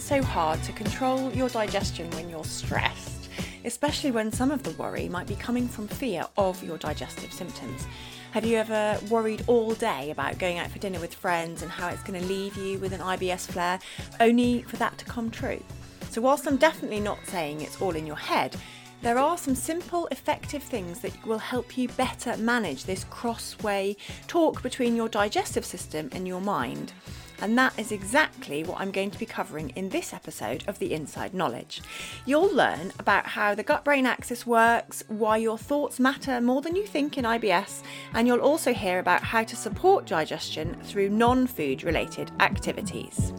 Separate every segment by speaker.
Speaker 1: it so hard to control your digestion when you're stressed, especially when some of the worry might be coming from fear of your digestive symptoms? Have you ever worried all day about going out for dinner with friends and how it's going to leave you with an IBS flare, only for that to come true? So, whilst I'm definitely not saying it's all in your head, there are some simple, effective things that will help you better manage this crossway talk between your digestive system and your mind. And that is exactly what I'm going to be covering in this episode of The Inside Knowledge. You'll learn about how the gut brain axis works, why your thoughts matter more than you think in IBS, and you'll also hear about how to support digestion through non food related activities.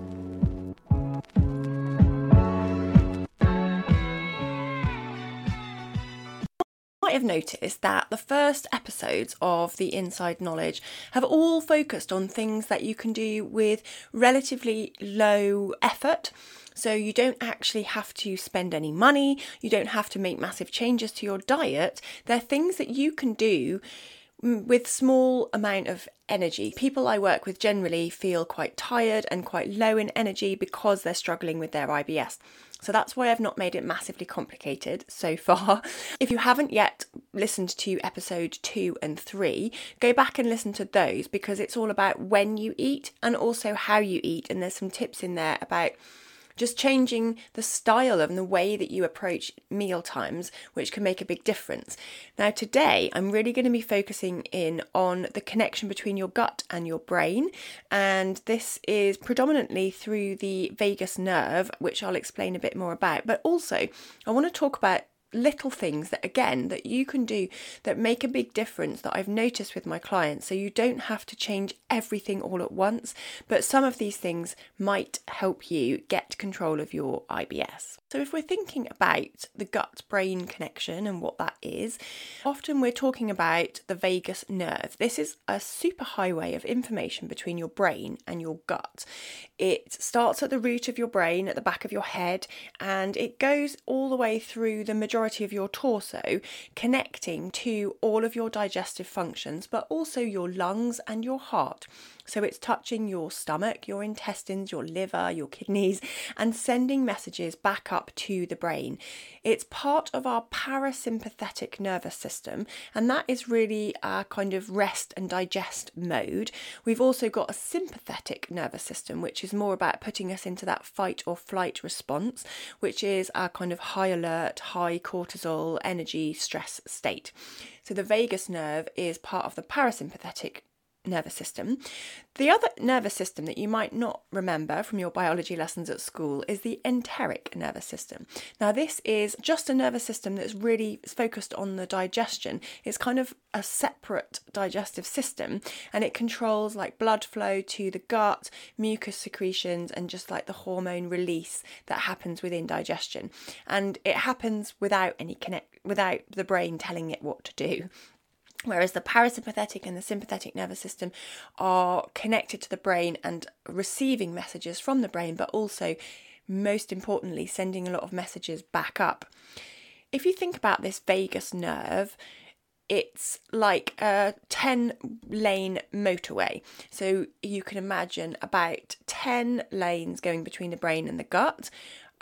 Speaker 1: Might have noticed that the first episodes of the Inside Knowledge have all focused on things that you can do with relatively low effort. So you don't actually have to spend any money, you don't have to make massive changes to your diet. They're things that you can do mm, with small amount of energy. People I work with generally feel quite tired and quite low in energy because they're struggling with their IBS. So that's why I've not made it massively complicated so far. If you haven't yet listened to episode 2 and 3, go back and listen to those because it's all about when you eat and also how you eat and there's some tips in there about just changing the style and the way that you approach meal times, which can make a big difference. Now, today I'm really going to be focusing in on the connection between your gut and your brain, and this is predominantly through the vagus nerve, which I'll explain a bit more about. But also, I want to talk about little things that again that you can do that make a big difference that I've noticed with my clients so you don't have to change everything all at once but some of these things might help you get control of your IBS. So if we're thinking about the gut brain connection and what that is often we're talking about the vagus nerve. This is a super highway of information between your brain and your gut. It starts at the root of your brain at the back of your head and it goes all the way through the majority of your torso, connecting to all of your digestive functions, but also your lungs and your heart. So it's touching your stomach, your intestines, your liver, your kidneys, and sending messages back up to the brain. It's part of our parasympathetic nervous system, and that is really our kind of rest and digest mode. We've also got a sympathetic nervous system, which is more about putting us into that fight or flight response, which is our kind of high alert, high cortisol, energy, stress state. So the vagus nerve is part of the parasympathetic nervous system. The other nervous system that you might not remember from your biology lessons at school is the enteric nervous system. Now, this is just a nervous system that's really focused on the digestion. It's kind of a separate digestive system and it controls like blood flow to the gut, mucus secretions, and just like the hormone release that happens within digestion. And it happens without any connect without the brain telling it what to do. Whereas the parasympathetic and the sympathetic nervous system are connected to the brain and receiving messages from the brain, but also, most importantly, sending a lot of messages back up. If you think about this vagus nerve, it's like a 10 lane motorway. So you can imagine about 10 lanes going between the brain and the gut,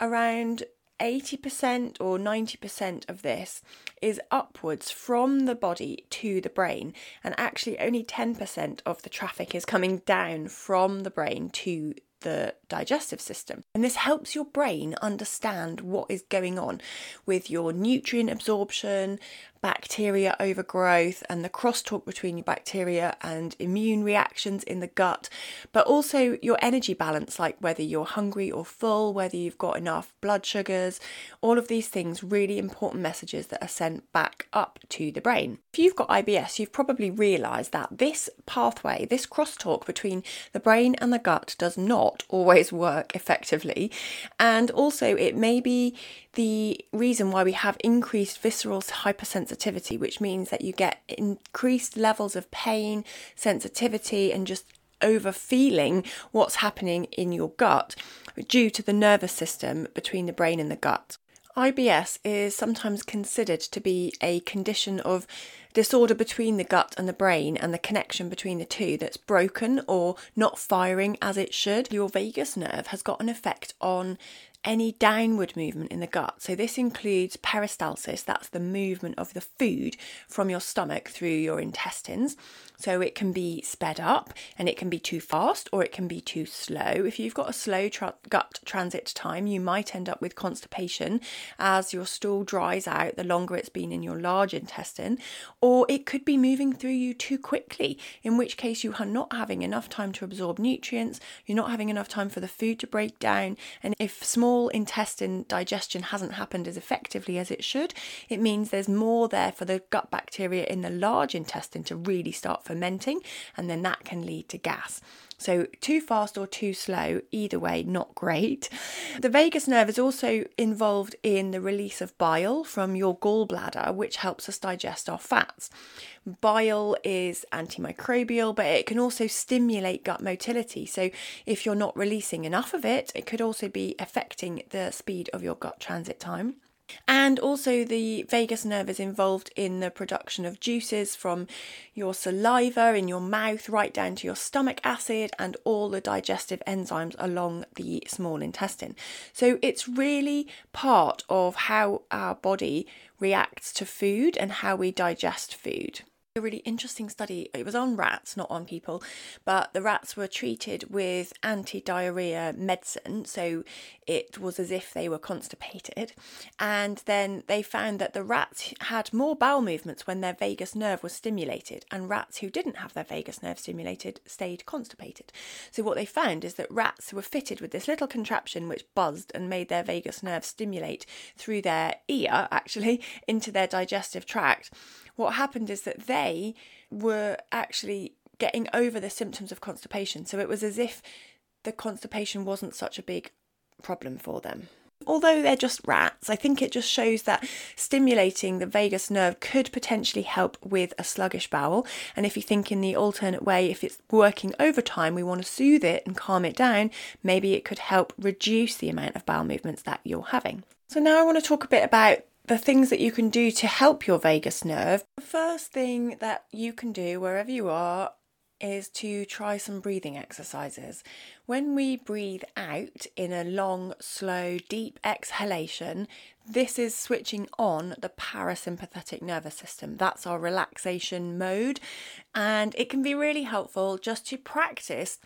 Speaker 1: around 80% or 90% of this is upwards from the body to the brain, and actually only 10% of the traffic is coming down from the brain to the digestive system. And this helps your brain understand what is going on with your nutrient absorption, bacteria overgrowth, and the crosstalk between your bacteria and immune reactions in the gut, but also your energy balance, like whether you're hungry or full, whether you've got enough blood sugars, all of these things, really important messages that are sent back up to the brain. If you've got IBS, you've probably realised that this pathway, this crosstalk between the brain and the gut, does not always work effectively, and also it may be the reason why we have increased visceral hypersensitivity, which means that you get increased levels of pain, sensitivity, and just over feeling what's happening in your gut due to the nervous system between the brain and the gut. IBS is sometimes considered to be a condition of disorder between the gut and the brain and the connection between the two that's broken or not firing as it should. Your vagus nerve has got an effect on any downward movement in the gut. So, this includes peristalsis, that's the movement of the food from your stomach through your intestines. So, it can be sped up and it can be too fast or it can be too slow. If you've got a slow tra- gut transit time, you might end up with constipation as your stool dries out the longer it's been in your large intestine, or it could be moving through you too quickly, in which case you are not having enough time to absorb nutrients, you're not having enough time for the food to break down, and if small small intestine digestion hasn't happened as effectively as it should, it means there's more there for the gut bacteria in the large intestine to really start fermenting, and then that can lead to gas. So, too fast or too slow, either way, not great. The vagus nerve is also involved in the release of bile from your gallbladder, which helps us digest our fats. Bile is antimicrobial, but it can also stimulate gut motility. So, if you're not releasing enough of it, it could also be affecting the speed of your gut transit time. And also, the vagus nerve is involved in the production of juices from your saliva in your mouth right down to your stomach acid and all the digestive enzymes along the small intestine. So, it's really part of how our body reacts to food and how we digest food a really interesting study. It was on rats, not on people, but the rats were treated with anti diarrhea medicine. So it was as if they were constipated. And then they found that the rats had more bowel movements when their vagus nerve was stimulated, and rats who didn't have their vagus nerve stimulated stayed constipated. So what they found is that rats were fitted with this little contraption which buzzed and made their vagus nerve stimulate through their ear, actually, into their digestive tract what happened is that they were actually getting over the symptoms of constipation. So it was as if the constipation wasn't such a big problem for them. Although they're just rats, I think it just shows that stimulating the vagus nerve could potentially help with a sluggish bowel. And if you think in the alternate way, if it's working overtime, we want to soothe it and calm it down, maybe it could help reduce the amount of bowel movements that you're having. So, now I want to talk a bit about the things that you can do to help your vagus nerve. The first thing that you can do wherever you are is to try some breathing exercises. When we breathe out in a long, slow, deep exhalation, this is switching on the parasympathetic nervous system. That's our relaxation mode, and it can be really helpful just to practice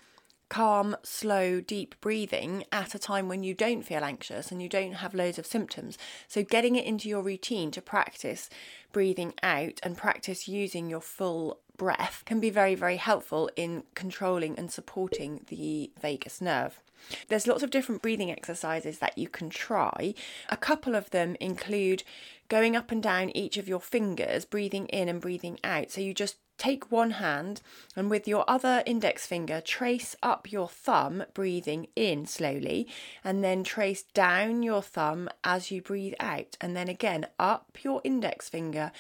Speaker 1: calm, slow, deep breathing at a time when you don't feel anxious and you don't have loads of symptoms. So, getting it into your routine to practice breathing out and practice using your full breath can be very, very helpful in controlling and supporting the vagus nerve. There's lots of different breathing exercises that you can try. A couple of them include going up and down each of your fingers, breathing in and breathing out. So you just take one hand and with your other index finger trace up your thumb, breathing in slowly, and then trace down your thumb as you breathe out, and then again up your index finger.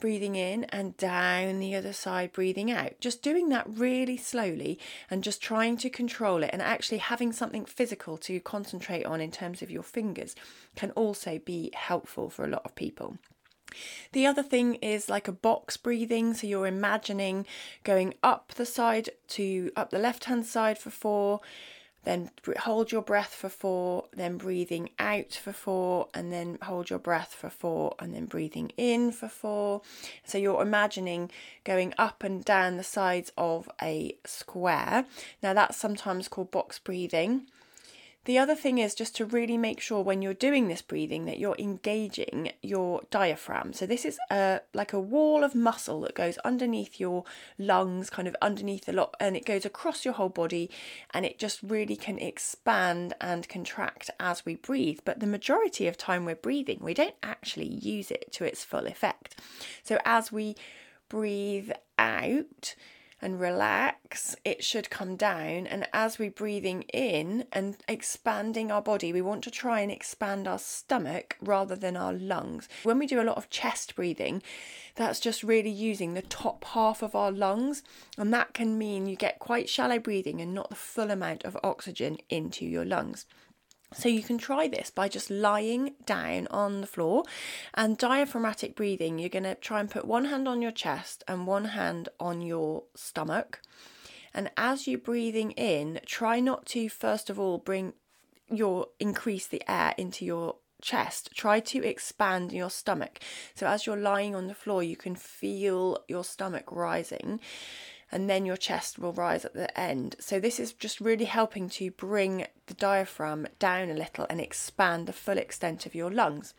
Speaker 1: Breathing in and down the other side, breathing out. Just doing that really slowly and just trying to control it and actually having something physical to concentrate on in terms of your fingers can also be helpful for a lot of people. The other thing is like a box breathing. So you're imagining going up the side to up the left hand side for four, then hold your breath for four, then breathing out for four, and then hold your breath for four, and then breathing in for four. So you're imagining going up and down the sides of a square. Now that's sometimes called box breathing. The other thing is just to really make sure when you're doing this breathing that you're engaging your diaphragm. So this is a like a wall of muscle that goes underneath your lungs, kind of underneath a lot, and it goes across your whole body, and it just really can expand and contract as we breathe. But the majority of time we're breathing, we don't actually use it to its full effect. So as we breathe out, and relax, it should come down. And as we're breathing in and expanding our body, we want to try and expand our stomach rather than our lungs. When we do a lot of chest breathing, that's just really using the top half of our lungs, and that can mean you get quite shallow breathing and not the full amount of oxygen into your lungs. So you can try this by just lying down on the floor and diaphragmatic breathing. You're going to try and put one hand on your chest and one hand on your stomach. And as you're breathing in, try not to first of all bring your increase the air into your chest. Try to expand your stomach. So as you're lying on the floor, you can feel your stomach rising and then your chest will rise at the end. So, this is just really helping to bring the diaphragm down a little and expand the full extent of your lungs.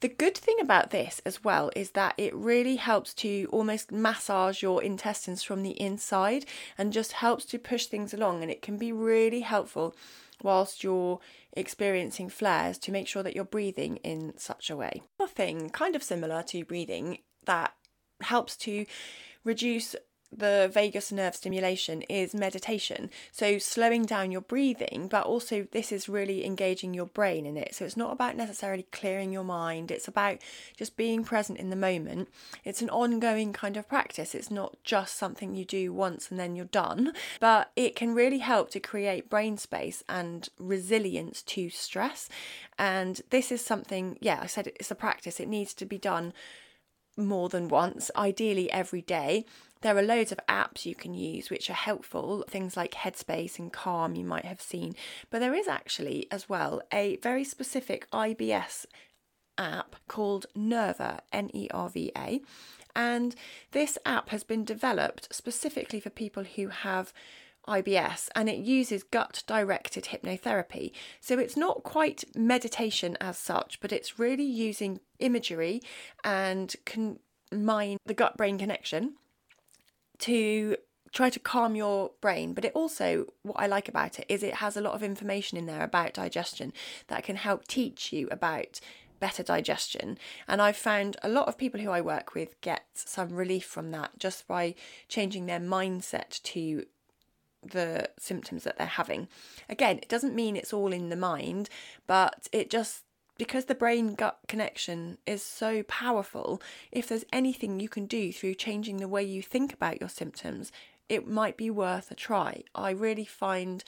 Speaker 1: The good thing about this as well is that it really helps to almost massage your intestines from the inside and just helps to push things along, and it can be really helpful whilst you're experiencing flares to make sure that you're breathing in such a way. Another thing, kind of similar to breathing, that helps to reduce the vagus nerve stimulation is meditation. So, slowing down your breathing, but also this is really engaging your brain in it. So, it's not about necessarily clearing your mind, it's about just being present in the moment. It's an ongoing kind of practice, it's not just something you do once and then you're done, but it can really help to create brain space and resilience to stress. And this is something, yeah, I said it's a practice, it needs to be done more than once, ideally every day. There are loads of apps you can use which are helpful, things like Headspace and Calm, you might have seen. But there is actually, as well, a very specific IBS app called Nerva, N E R V A. And this app has been developed specifically for people who have IBS and it uses gut directed hypnotherapy. So it's not quite meditation as such, but it's really using imagery and can the gut brain connection to try to calm your brain but it also what i like about it is it has a lot of information in there about digestion that can help teach you about better digestion and i've found a lot of people who i work with get some relief from that just by changing their mindset to the symptoms that they're having again it doesn't mean it's all in the mind but it just because the brain gut connection is so powerful, if there's anything you can do through changing the way you think about your symptoms, it might be worth a try. I really find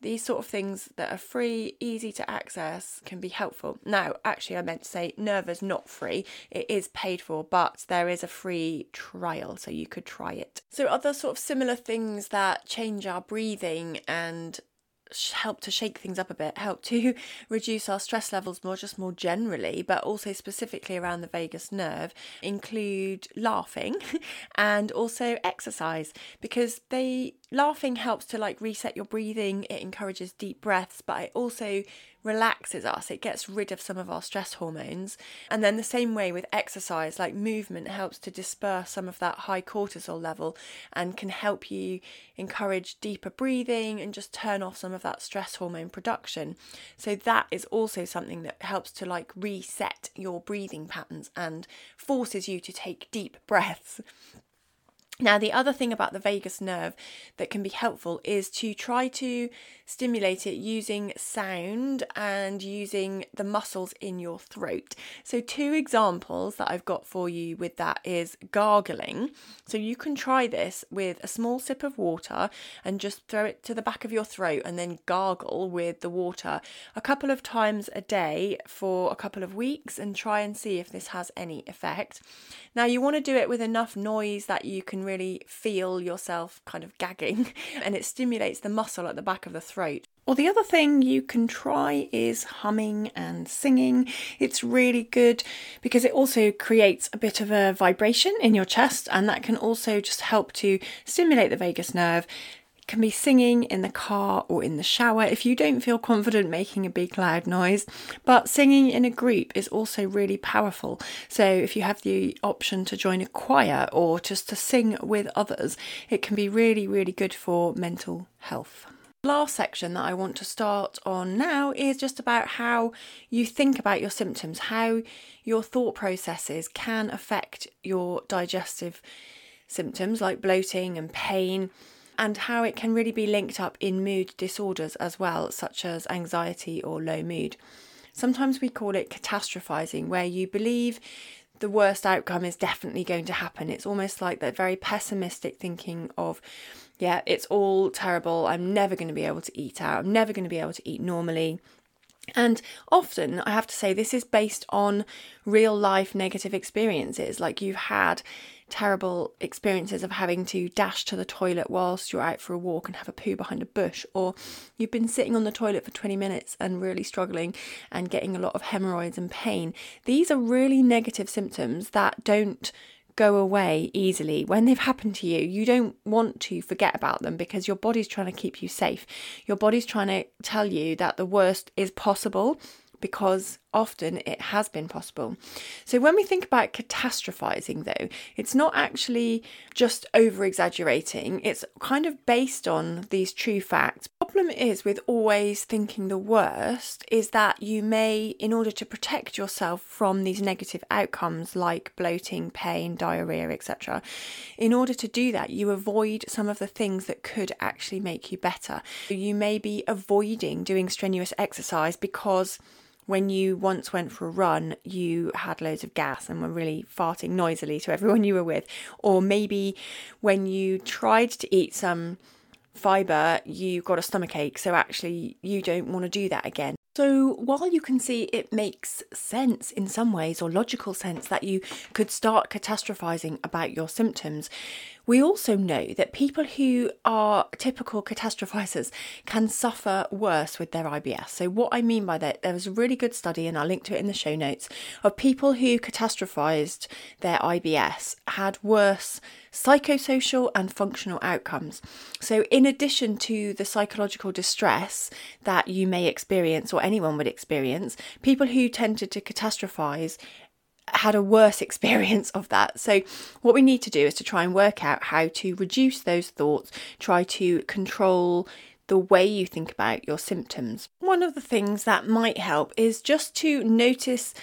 Speaker 1: these sort of things that are free, easy to access, can be helpful. Now, actually, I meant to say Nerva's not free, it is paid for, but there is a free trial, so you could try it. So, other sort of similar things that change our breathing and help to shake things up a bit, help to reduce our stress levels more, just more generally, but also specifically around the vagus nerve, include laughing and also exercise because they laughing helps to like reset your breathing, it encourages deep breaths, but it also relaxes us, it gets rid of some of our stress hormones. And then the same way with exercise, like movement helps to disperse some of that high cortisol level and can help you encourage deeper breathing and just turn off some of that stress hormone production. So that is also something that helps to like reset your breathing patterns and forces you to take deep breaths. Now, the other thing about the vagus nerve that can be helpful is to try to stimulate it using sound and using the muscles in your throat. So, two examples that I've got for you with that is gargling. So, you can try this with a small sip of water and just throw it to the back of your throat and then gargle with the water a couple of times a day for a couple of weeks and try and see if this has any effect. Now, you want to do it with enough noise that you can really feel yourself kind of gagging and it stimulates the muscle at the back of the throat. Or the other thing you can try is humming and singing. It's really good because it also creates a bit of a vibration in your chest, and that can also just help to stimulate the vagus nerve, can be singing in the car or in the shower if you don't feel confident making a big loud noise. But singing in a group is also really powerful. So if you have the option to join a choir or just to sing with others, it can be really, really good for mental health. Last section that I want to start on now is just about how you think about your symptoms, how your thought processes can affect your digestive symptoms like bloating and pain and how it can really be linked up in mood disorders as well, such as anxiety or low mood. Sometimes we call it catastrophizing, where you believe the worst outcome is definitely going to happen. It's almost like that very pessimistic thinking of, yeah, it's all terrible. I'm never going to be able to eat out. I'm never going to be able to eat normally. And often, I have to say, this is based on real life negative experiences. Like you've had terrible experiences of having to dash to the toilet whilst you're out for a walk and have a poo behind a bush, or you've been sitting on the toilet for 20 minutes and really struggling and getting a lot of hemorrhoids and pain. These are really negative symptoms that don't go away easily. When they've happened to you, you don't want to forget about them because your body's trying to keep you safe. Your body's trying to tell you that the worst is possible because often it has been possible. So, when we think about catastrophizing, though, it's not actually just over exaggerating, it's kind of based on these true facts. Problem is with always thinking the worst is that you may, in order to protect yourself from these negative outcomes like bloating, pain, diarrhea, etc., in order to do that, you avoid some of the things that could actually make you better. You may be avoiding doing strenuous exercise because when you once went for a run, you had loads of gas and were really farting noisily to everyone you were with. Or maybe when you tried to eat some fibre, you got a stomach ache, so actually you don't want to do that again. So, while you can see it makes sense in some ways, or logical sense, that you could start catastrophizing about your symptoms, we also know that people who are typical catastrophizers can suffer worse with their IBS. So, what I mean by that, there was a really good study, and I'll link to it in the show notes, of people who catastrophized their IBS had worse psychosocial and functional outcomes. So, in addition to the psychological distress that you may experience or anyone would experience, people who tended to catastrophize had a worse experience of that. So, what we need to do is to try and work out how to reduce those thoughts, try to control the way you think about your symptoms. One of the things that might help is just to notice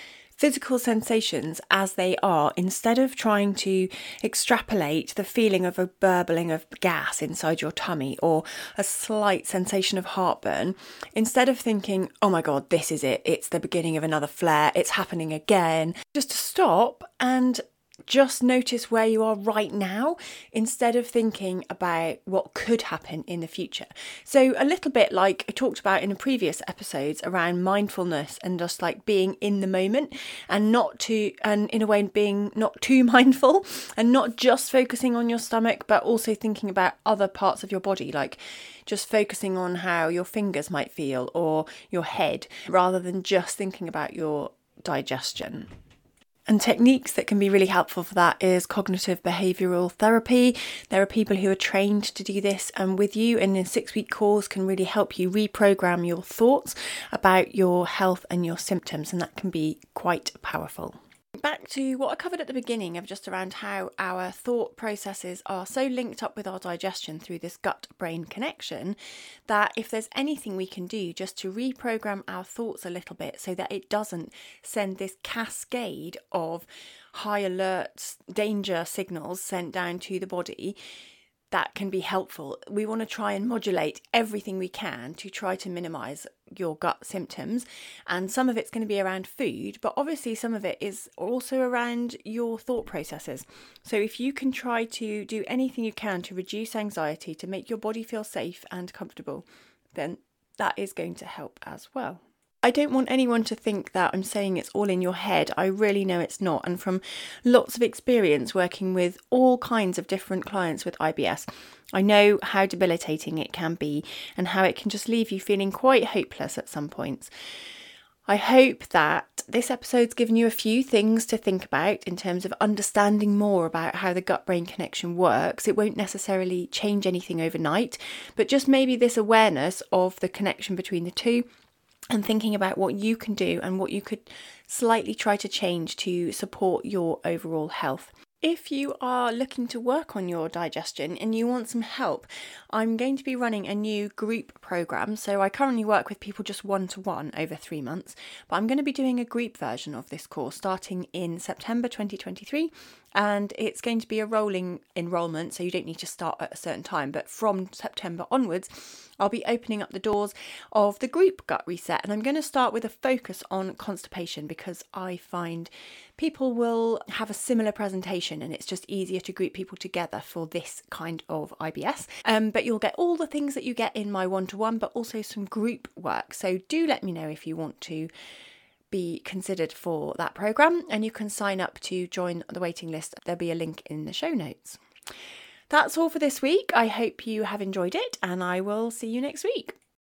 Speaker 1: physical sensations as they are instead of trying to extrapolate the feeling of a burbling of gas inside your tummy or a slight sensation of heartburn. Instead of thinking, oh my god, this is it, it's the beginning of another flare, it's happening again, just to stop and just notice where you are right now instead of thinking about what could happen in the future. So, a little bit like I talked about in a previous episodes around mindfulness and just like being in the moment and not to, and in a way, being not too mindful and not just focusing on your stomach, but also thinking about other parts of your body, like just focusing on how your fingers might feel or your head rather than just thinking about your digestion. And techniques that can be really helpful for that is cognitive behavioral therapy. There are people who are trained to do this and with you in a six week course can really help you reprogram your thoughts about your health and your symptoms, and that can be quite powerful back to what I covered at the beginning of just around how our thought processes are so linked up with our digestion through this gut brain connection that if there's anything we can do just to reprogram our thoughts a little bit so that it doesn't send this cascade of high alert danger signals sent down to the body that can be helpful. We want to try and modulate everything we can to try to minimize your gut symptoms. And some of it's going to be around food, but obviously some of it is also around your thought processes. So if you can try to do anything you can to reduce anxiety, to make your body feel safe and comfortable, then that is going to help as well. I don't want anyone to think that I'm saying it's all in your head. I really know it's not. And from lots of experience working with all kinds of different clients with IBS, I know how debilitating it can be and how it can just leave you feeling quite hopeless at some points. I hope that this episode's given you a few things to think about in terms of understanding more about how the gut brain connection works. It won't necessarily change anything overnight, but just maybe this awareness of the connection between the two and thinking about what you can do and what you could slightly try to change to support your overall health. If you are looking to work on your digestion and you want some help, I'm going to be running a new group program. So I currently work with people just one to one over three months, but I'm going to be doing a group version of this course starting in September 2023 and it's going to be a rolling enrolment, so you don't need to start at a certain time. But from September onwards, I'll be opening up the doors of the group gut reset, and I'm going to start with a focus on constipation because I find people will have a similar presentation and it's just easier to group people together for this kind of IBS. Um, but you'll get all the things that you get in my one to one, but also some group work. So do let me know if you want to be considered for that program and you can sign up to join the waiting list. There'll be a link in the show notes. That's all for this week. I hope you have enjoyed it and I will see you next week.